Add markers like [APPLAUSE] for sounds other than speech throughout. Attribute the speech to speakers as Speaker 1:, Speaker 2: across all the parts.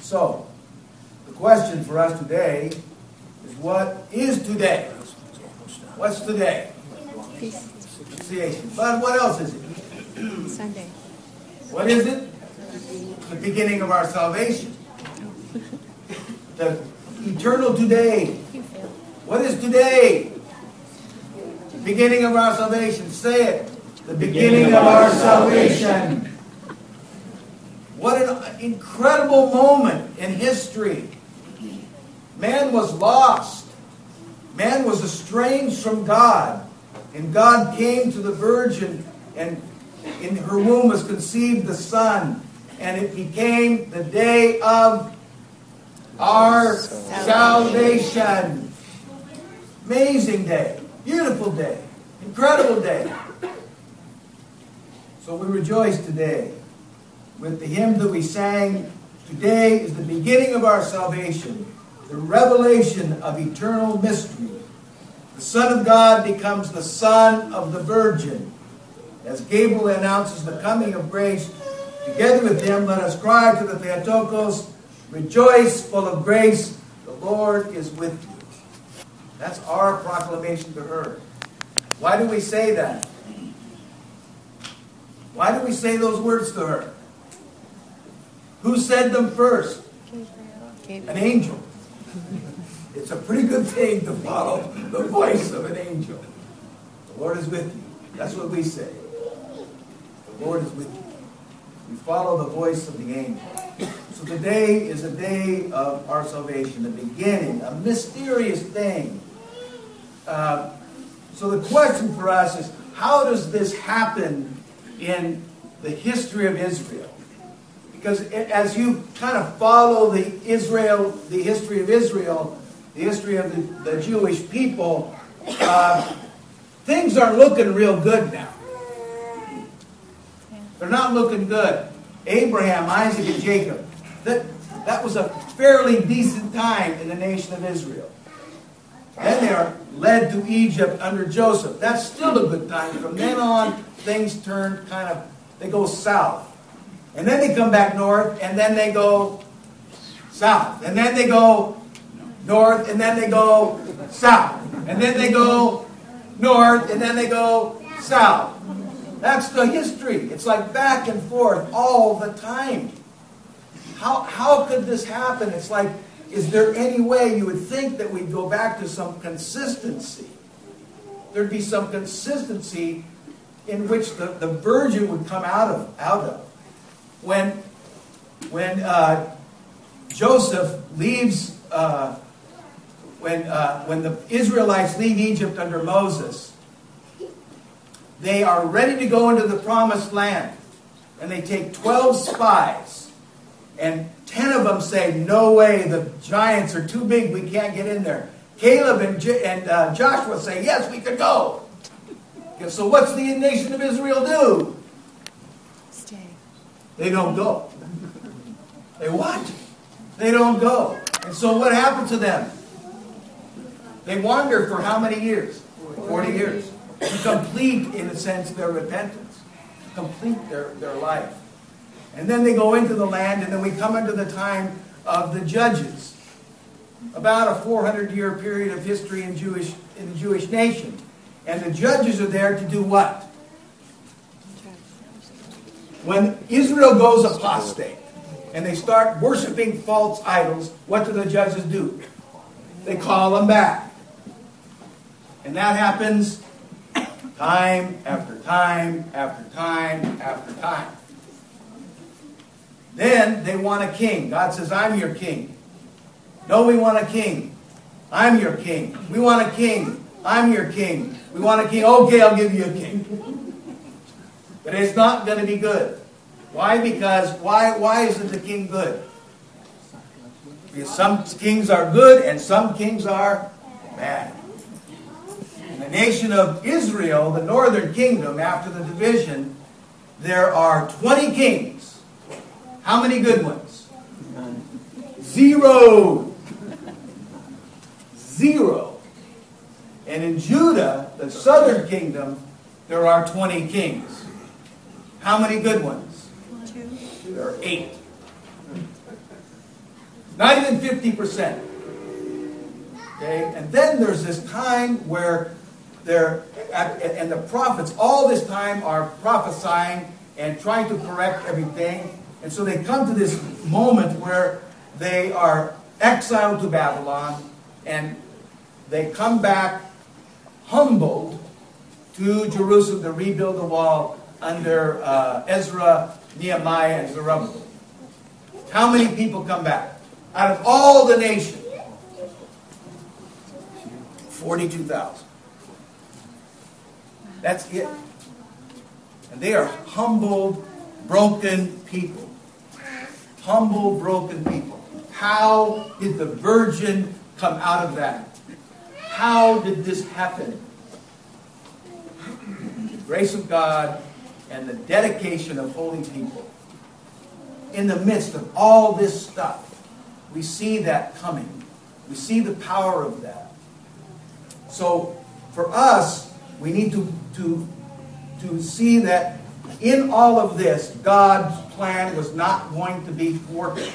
Speaker 1: So, the question for us today is what is today? What's today?
Speaker 2: Peace.
Speaker 1: Annunciation. But what else is it?
Speaker 2: Sunday.
Speaker 1: What is it? The beginning of our salvation. The eternal today. What is today? The beginning of our salvation. Say it. The beginning of our salvation. What an incredible moment in history. Man was lost. Man was estranged from God. And God came to the virgin, and in her womb was conceived the Son. And it became the day of our salvation. Amazing day. Beautiful day. Incredible day. So we rejoice today with the hymn that we sang. Today is the beginning of our salvation, the revelation of eternal mystery. The Son of God becomes the Son of the Virgin. As Gabriel announces the coming of grace, together with him, let us cry to the Theotokos, Rejoice, full of grace, the Lord is with you. That's our proclamation to her. Why do we say that? Why do we say those words to her? Who said them first? An angel. It's a pretty good thing to follow the voice of an angel. The Lord is with you. That's what we say. The Lord is with you. We follow the voice of the angel. So today is a day of our salvation, the beginning, a mysterious thing. Uh, so the question for us is, how does this happen in the history of Israel? Because as you kind of follow the Israel, the history of Israel, the history of the, the Jewish people, uh, things aren't looking real good now. They're not looking good. Abraham, Isaac, and Jacob. That, that was a fairly decent time in the nation of Israel. Then they are led to Egypt under Joseph. That's still a good time. From then on, things turn kind of, they go south. And then they come back north, and then they go south. And then they go north, and then they go south. And then they go north, and then they go south. That's the history. It's like back and forth all the time. How, how could this happen? It's like, is there any way you would think that we'd go back to some consistency? There'd be some consistency in which the, the virgin would come out of. Out of. When, when uh, Joseph leaves, uh, when, uh, when the Israelites leave Egypt under Moses, they are ready to go into the promised land. And they take 12 spies. And 10 of them say, No way, the giants are too big, we can't get in there. Caleb and, J- and uh, Joshua say, Yes, we could go. So what's the nation of Israel do? They don't go. They what? They don't go. And so what happened to them? They wander for how many years? 40 years. To complete, in a sense, their repentance. Complete their, their life. And then they go into the land, and then we come into the time of the judges. About a 400 year period of history in, Jewish, in the Jewish nation. And the judges are there to do what? When Israel goes apostate and they start worshiping false idols, what do the judges do? They call them back. And that happens time after time after time after time. Then they want a king. God says, I'm your king. No, we want a king. I'm your king. We want a king. I'm your king. We want a king. Okay, I'll give you a king. But it's not going to be good. Why? Because why why isn't the king good? Because some kings are good and some kings are bad. In the nation of Israel, the northern kingdom, after the division, there are 20 kings. How many good ones? Zero. Zero. And in Judah, the southern kingdom, there are 20 kings. How many good ones?
Speaker 2: Two.
Speaker 1: There are eight. Not even 50%. Okay? And then there's this time where they're, and the prophets all this time are prophesying and trying to correct everything. And so they come to this moment where they are exiled to Babylon and they come back humbled to Jerusalem to rebuild the wall under uh, Ezra, Nehemiah, and Zerubbabel. How many people come back? Out of all the nation, 42,000. That's it. And they are humbled, broken people. Humble, broken people. How did the virgin come out of that? How did this happen? The grace of God and the dedication of holy people. In the midst of all this stuff, we see that coming. We see the power of that. So, for us, we need to, to, to see that in all of this, God's plan was not going to be thwarted.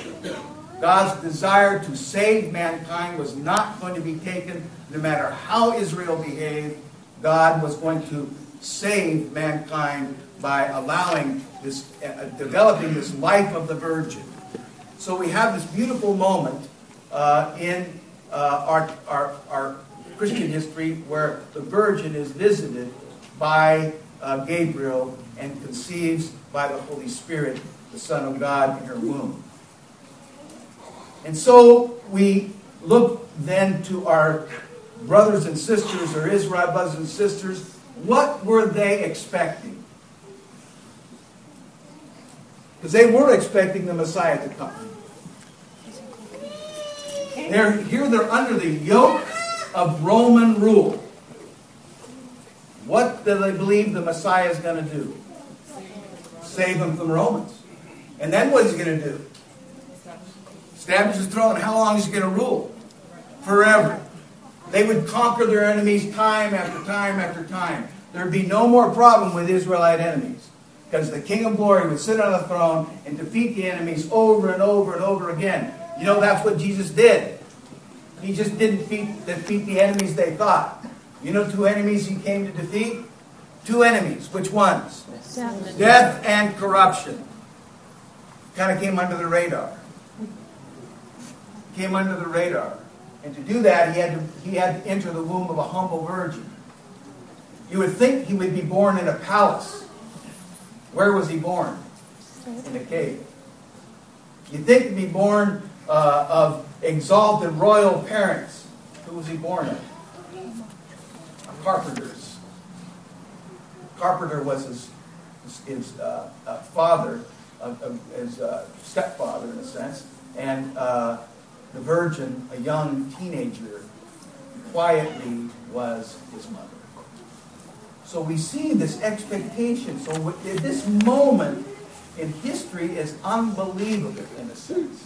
Speaker 1: God's desire to save mankind was not going to be taken no matter how Israel behaved. God was going to save mankind by allowing this, uh, developing this life of the virgin. So we have this beautiful moment uh, in uh, our, our, our Christian history where the virgin is visited by uh, Gabriel and conceives by the Holy Spirit the Son of God in her womb. And so we look then to our brothers and sisters, or Israel brothers and sisters. What were they expecting? Because they were expecting the Messiah to come. They're, here they're under the yoke of Roman rule. What do they believe the Messiah is going to do? Save them from Romans. And then what is he going to do? Establish his throne. How long is he going to rule? Forever. They would conquer their enemies time after time after time. There would be no more problem with Israelite enemies. Because the King of Glory would sit on the throne and defeat the enemies over and over and over again. You know, that's what Jesus did. He just didn't defeat, defeat the enemies they thought. You know two enemies he came to defeat? Two enemies. Which ones?
Speaker 2: Death.
Speaker 1: Death and corruption. Kind of came under the radar. Came under the radar. And to do that, he had to, he had to enter the womb of a humble virgin. You would think he would be born in a palace. Where was he born? In a cave. You'd think he'd be born uh, of exalted royal parents. Who was he born of? Carpenter's. Carpenter was his, his uh, uh, father, his uh, stepfather in a sense, and uh, the virgin, a young teenager, quietly was his mother. So we see this expectation. So this moment in history is unbelievable in a sense.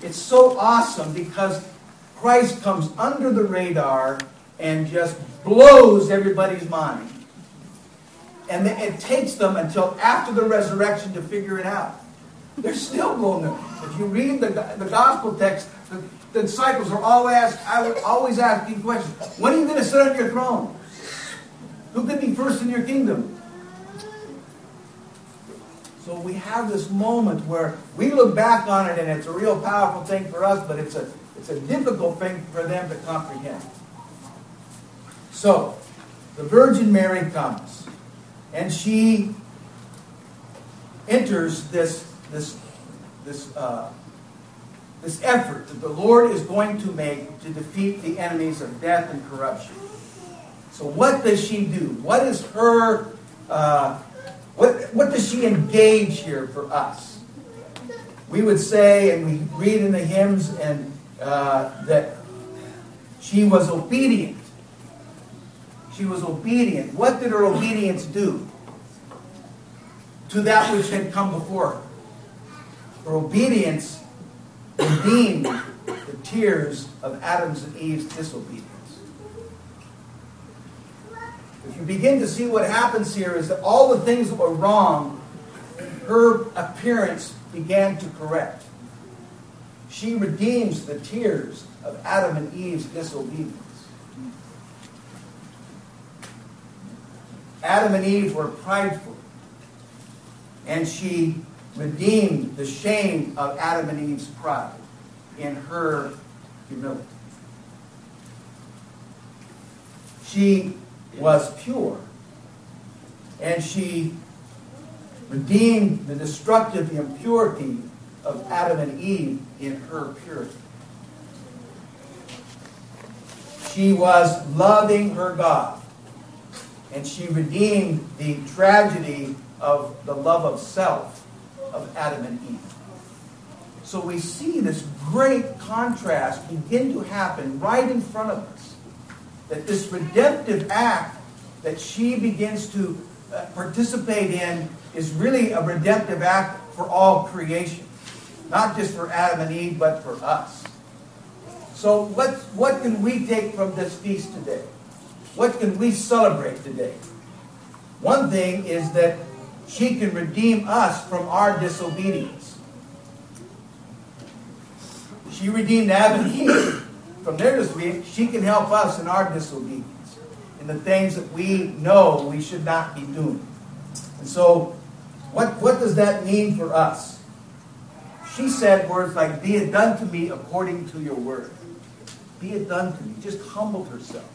Speaker 1: It's so awesome because Christ comes under the radar and just blows everybody's mind. And it takes them until after the resurrection to figure it out. They're still going there. If you read the, the gospel text, the, the disciples are always, always asking questions. When are you going to sit on your throne? Who can be first in your kingdom? So we have this moment where we look back on it and it's a real powerful thing for us, but it's a, it's a difficult thing for them to comprehend. So, the Virgin Mary comes and she enters this, this, this, uh, this effort that the Lord is going to make to defeat the enemies of death and corruption. So, what does she do? What is her uh, what, what does she engage here for us? We would say, and we read in the hymns, and uh, that she was obedient. She was obedient. What did her obedience do to that which had come before her? Her obedience redeemed the tears of Adam's and Eve's disobedience. If you begin to see what happens here is that all the things that were wrong, her appearance began to correct. She redeems the tears of Adam and Eve's disobedience. Adam and Eve were prideful, and she redeemed the shame of Adam and Eve's pride in her humility. She was pure, and she redeemed the destructive impurity of Adam and Eve in her purity. She was loving her God, and she redeemed the tragedy of the love of self of Adam and Eve. So we see this great contrast begin to happen right in front of us. That this redemptive act that she begins to uh, participate in is really a redemptive act for all creation. Not just for Adam and Eve, but for us. So what, what can we take from this feast today? What can we celebrate today? One thing is that she can redeem us from our disobedience. She redeemed Adam and Eve from their disobedience. She can help us in our disobedience, in the things that we know we should not be doing. And so, what, what does that mean for us? She said words like, Be it done to me according to your word. Be it done to me. Just humbled herself.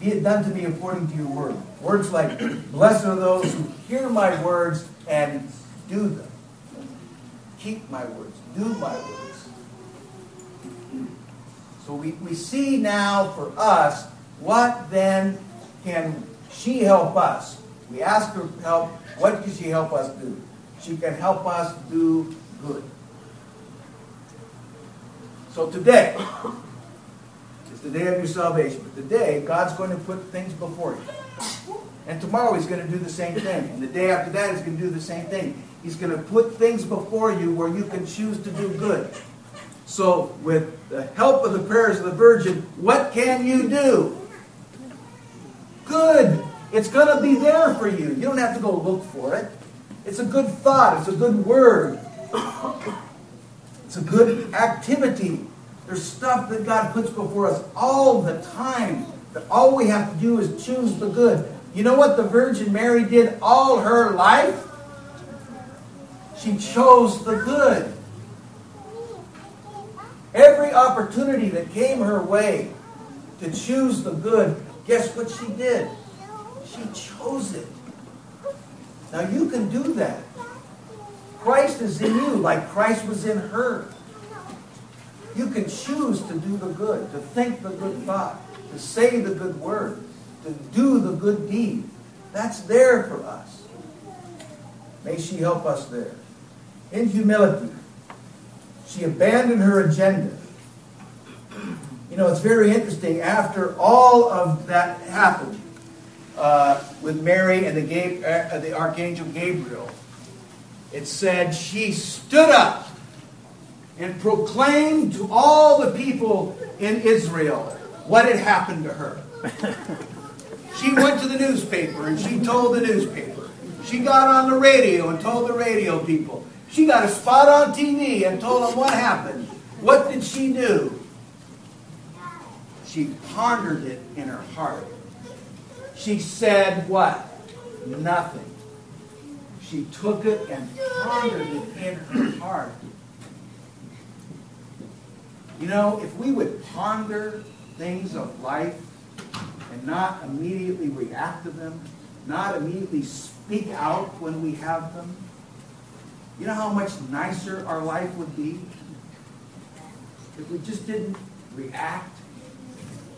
Speaker 1: Be it done to me according to your word. Words like, Blessed are those who hear my words and do them. Keep my words. Do my words. So we, we see now for us, what then can she help us? We ask her help. What can she help us do? She can help us do good. So today, it's the day of your salvation. But today, God's going to put things before you. And tomorrow, He's going to do the same thing. And the day after that, He's going to do the same thing. He's going to put things before you where you can choose to do good. So, with the help of the prayers of the Virgin, what can you do? Good. It's going to be there for you. You don't have to go look for it. It's a good thought, it's a good word, it's a good activity. There's stuff that God puts before us all the time. That all we have to do is choose the good. You know what the Virgin Mary did all her life? She chose the good. Every opportunity that came her way to choose the good, guess what she did? She chose it. Now you can do that. Christ is in you like Christ was in her. You can choose to do the good, to think the good thought, to say the good word, to do the good deed. That's there for us. May she help us there. In humility, she abandoned her agenda. You know, it's very interesting. After all of that happened uh, with Mary and the, Gab- uh, the Archangel Gabriel, it said she stood up and proclaimed to all the people in Israel what had happened to her. She went to the newspaper and she told the newspaper. She got on the radio and told the radio people. She got a spot on TV and told them what happened. What did she do? She pondered it in her heart. She said what? Nothing. She took it and pondered it in her heart. You know, if we would ponder things of life and not immediately react to them, not immediately speak out when we have them, you know how much nicer our life would be if we just didn't react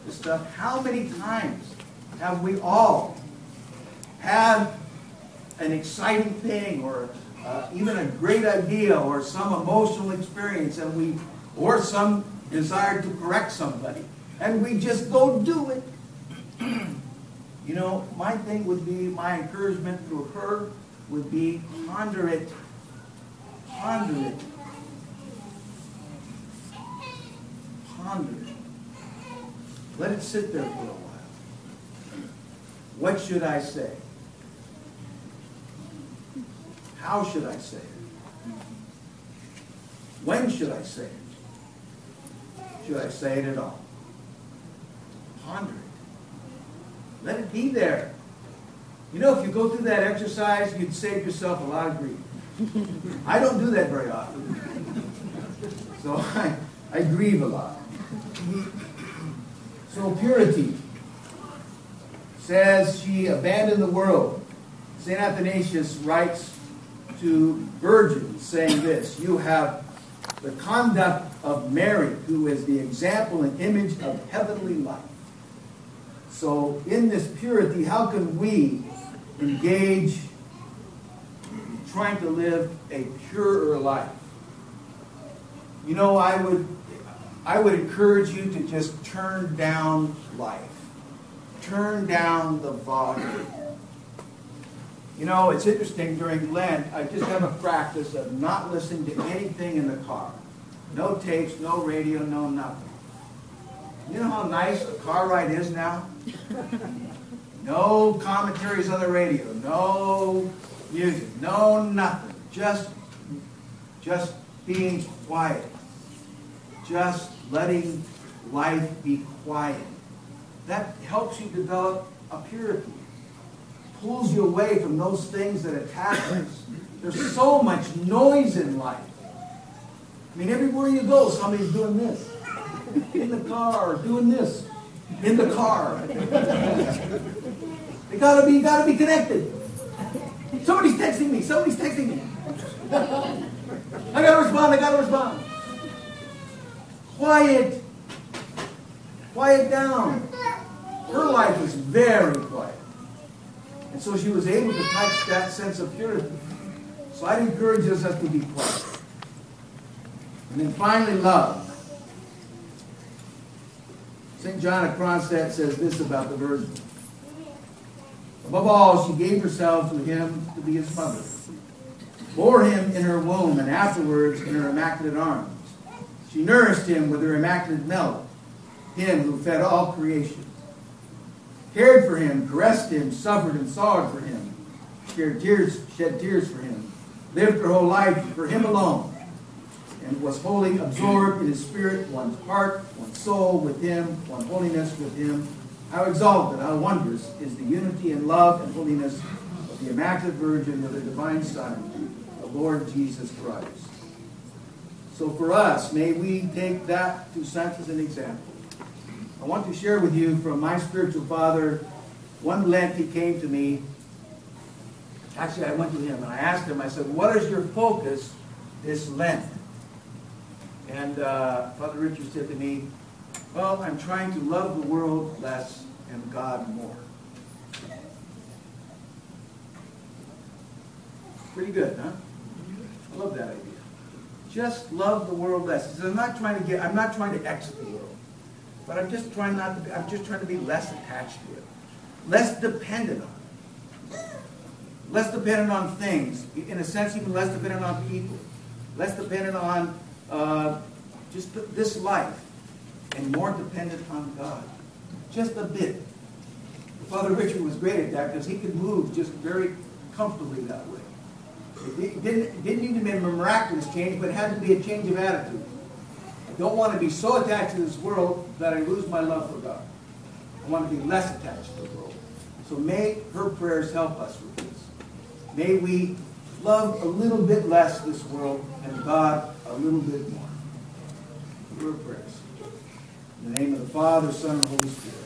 Speaker 1: to stuff? How many times have we all had an exciting thing or uh, even a great idea or some emotional experience and we or some desire to correct somebody and we just go do it you know my thing would be my encouragement to her would be ponder it ponder it ponder it let it sit there for a while what should i say how should I say it? When should I say it? Should I say it at all? Ponder it. Let it be there. You know, if you go through that exercise, you'd save yourself a lot of grief. [LAUGHS] I don't do that very often. So I, I grieve a lot. So purity says she abandoned the world. St. Athanasius writes to virgins saying this You have the conduct of Mary, who is the example and image of heavenly life. So, in this purity, how can we engage trying to live a purer life? You know, I would, I would encourage you to just turn down life, turn down the volume. You know, it's interesting during Lent, I just have a practice of not listening to anything in the car. No tapes, no radio, no nothing. You know how nice a car ride is now? [LAUGHS] No commentaries on the radio, no music, no nothing. Just, just being quiet. Just letting life be quiet. That helps you develop a purity. Pulls you away from those things that attack us. There's so much noise in life. I mean, everywhere you go, somebody's doing this. In the car, doing this. In the car. They gotta be, gotta be connected. Somebody's texting me. Somebody's texting me. I gotta respond. I gotta respond. Quiet. Quiet down. Her life was very quiet. And so she was able to touch that sense of purity. So I'd encourage us to be quiet. And then finally, love. St. John of Kronstadt says this about the Virgin. Above all, she gave herself to him to be his mother, bore him in her womb, and afterwards in her immaculate arms. She nourished him with her immaculate milk, him who fed all creation. Cared for him, caressed him, suffered and sorrowed for him, shed tears, shed tears for him, lived her whole life for him alone, and was wholly absorbed in his spirit, one heart, one soul with him, one holiness with him. How exalted, how wondrous is the unity and love and holiness of the Immaculate Virgin with the Divine Son, the Lord Jesus Christ. So for us, may we take that to Saint as an example. I want to share with you from my spiritual father. One Lent he came to me. Actually, I went to him and I asked him, I said, What is your focus this Lent? And uh, Father Richard said to me, Well, I'm trying to love the world less and God more. Pretty good, huh? I love that idea. Just love the world less. I'm not trying to get, I'm not trying to exit the world. But I'm just trying not to be, I'm just trying to be less attached to it. Less dependent on it. Less dependent on things. In a sense, even less dependent on people. Less dependent on uh, just this life. And more dependent on God. Just a bit. Father Richard was great at that because he could move just very comfortably that way. It didn't, didn't need to be a miraculous change, but it had to be a change of attitude. I don't want to be so attached to this world that I lose my love for God. I want to be less attached to the world. So may her prayers help us with this. May we love a little bit less this world and God a little bit more. Your prayers. In the name of the Father, Son, and Holy Spirit.